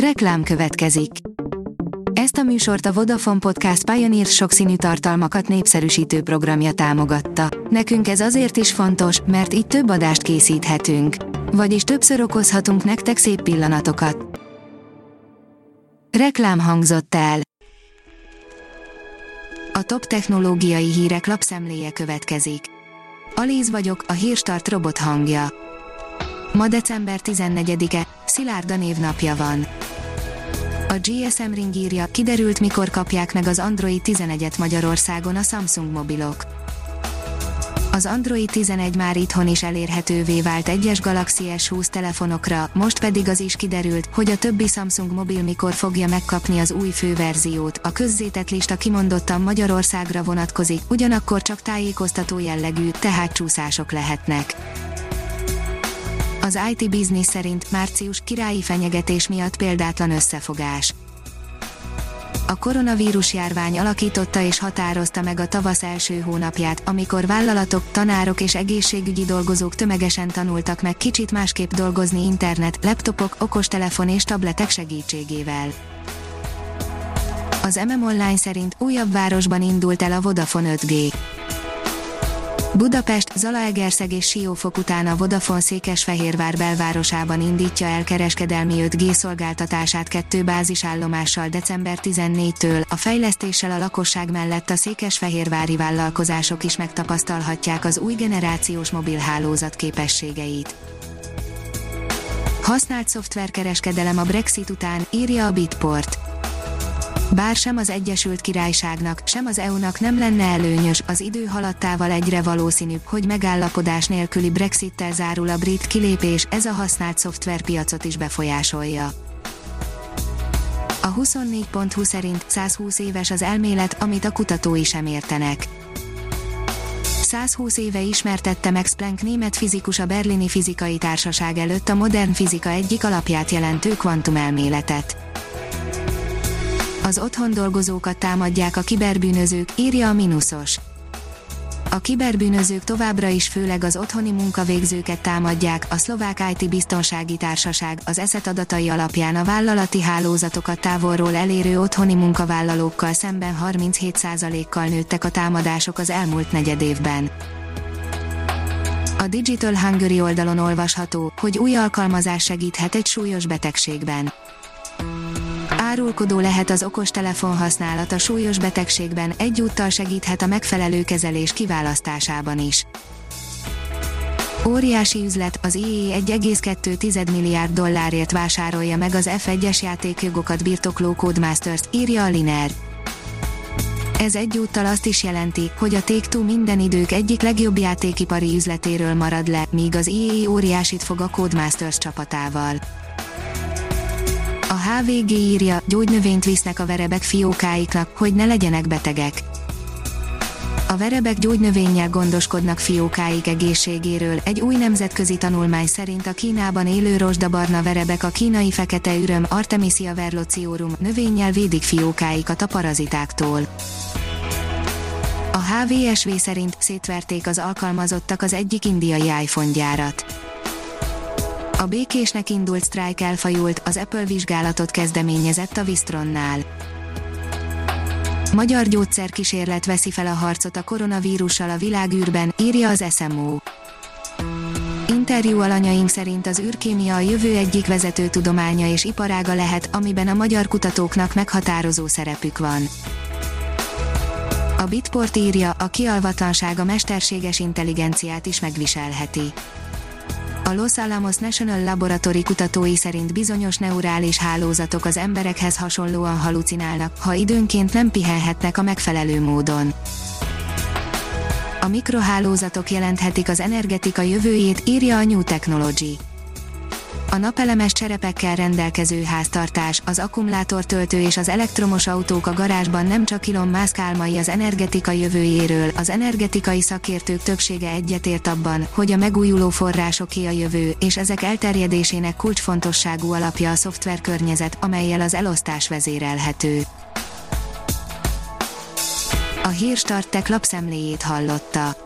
Reklám következik. Ezt a műsort a Vodafone Podcast Pioneer sokszínű tartalmakat népszerűsítő programja támogatta. Nekünk ez azért is fontos, mert így több adást készíthetünk. Vagyis többször okozhatunk nektek szép pillanatokat. Reklám hangzott el. A top technológiai hírek lapszemléje következik. Alíz vagyok, a hírstart robot hangja. Ma december 14-e, Szilárda névnapja van. A GSM Ring írja, kiderült mikor kapják meg az Android 11-et Magyarországon a Samsung mobilok. Az Android 11 már itthon is elérhetővé vált egyes Galaxy S20 telefonokra, most pedig az is kiderült, hogy a többi Samsung mobil mikor fogja megkapni az új főverziót. A közzétett lista kimondottan Magyarországra vonatkozik, ugyanakkor csak tájékoztató jellegű, tehát csúszások lehetnek. Az IT Business szerint március királyi fenyegetés miatt példátlan összefogás. A koronavírus járvány alakította és határozta meg a tavasz első hónapját, amikor vállalatok, tanárok és egészségügyi dolgozók tömegesen tanultak meg kicsit másképp dolgozni internet, laptopok, okostelefon és tabletek segítségével. Az MM Online szerint újabb városban indult el a Vodafone 5G. Budapest, Zalaegerszeg és Siófok után a Vodafone Székesfehérvár belvárosában indítja el kereskedelmi 5G szolgáltatását kettő bázisállomással december 14-től. A fejlesztéssel a lakosság mellett a székesfehérvári vállalkozások is megtapasztalhatják az új generációs mobilhálózat képességeit. Használt szoftverkereskedelem a Brexit után, írja a Bitport. Bár sem az Egyesült Királyságnak, sem az EU-nak nem lenne előnyös, az idő haladtával egyre valószínűbb, hogy megállapodás nélküli Brexittel zárul a brit kilépés, ez a használt szoftverpiacot is befolyásolja. A 24.20 szerint 120 éves az elmélet, amit a kutatói sem értenek. 120 éve ismertette Max Planck német fizikus a Berlini Fizikai Társaság előtt a modern fizika egyik alapját jelentő kvantumelméletet az otthon dolgozókat támadják a kiberbűnözők, írja a Minusos. A kiberbűnözők továbbra is főleg az otthoni munkavégzőket támadják, a szlovák IT biztonsági társaság az eszet adatai alapján a vállalati hálózatokat távolról elérő otthoni munkavállalókkal szemben 37%-kal nőttek a támadások az elmúlt negyed évben. A Digital Hungary oldalon olvasható, hogy új alkalmazás segíthet egy súlyos betegségben árulkodó lehet az okostelefon használat a súlyos betegségben, egyúttal segíthet a megfelelő kezelés kiválasztásában is. Óriási üzlet, az EA 1,2 milliárd dollárért vásárolja meg az F1-es játékjogokat birtokló Codemasters, írja a Liner. Ez egyúttal azt is jelenti, hogy a Take-Two minden idők egyik legjobb játékipari üzletéről marad le, míg az EA óriásit fog a Codemasters csapatával. A HVG írja, gyógynövényt visznek a verebek fiókáiknak, hogy ne legyenek betegek. A verebek gyógynövényel gondoskodnak fiókáik egészségéről. Egy új nemzetközi tanulmány szerint a Kínában élő rozsdabarna verebek a kínai fekete üröm Artemisia verlociorum növényel védik fiókáikat a parazitáktól. A HVSV szerint szétverték az alkalmazottak az egyik indiai iPhone gyárat. A békésnek indult sztrájk elfajult, az Apple vizsgálatot kezdeményezett a Vistronnál. Magyar gyógyszerkísérlet veszi fel a harcot a koronavírussal a világűrben, írja az SMO. Interjú alanyaink szerint az űrkémia a jövő egyik vezető tudománya és iparága lehet, amiben a magyar kutatóknak meghatározó szerepük van. A Bitport írja, a kialvatlanság a mesterséges intelligenciát is megviselheti. A Los Alamos National Laboratory kutatói szerint bizonyos neurális hálózatok az emberekhez hasonlóan halucinálnak, ha időnként nem pihenhetnek a megfelelő módon. A mikrohálózatok jelenthetik az energetika jövőjét, írja a New Technology a napelemes cserepekkel rendelkező háztartás, az akkumulátortöltő és az elektromos autók a garázsban nem csak Elon Musk álmai az energetika jövőjéről, az energetikai szakértők többsége egyetért abban, hogy a megújuló forrásoké a jövő, és ezek elterjedésének kulcsfontosságú alapja a szoftverkörnyezet, amelyel az elosztás vezérelhető. A hírstartek lapszemléjét hallotta.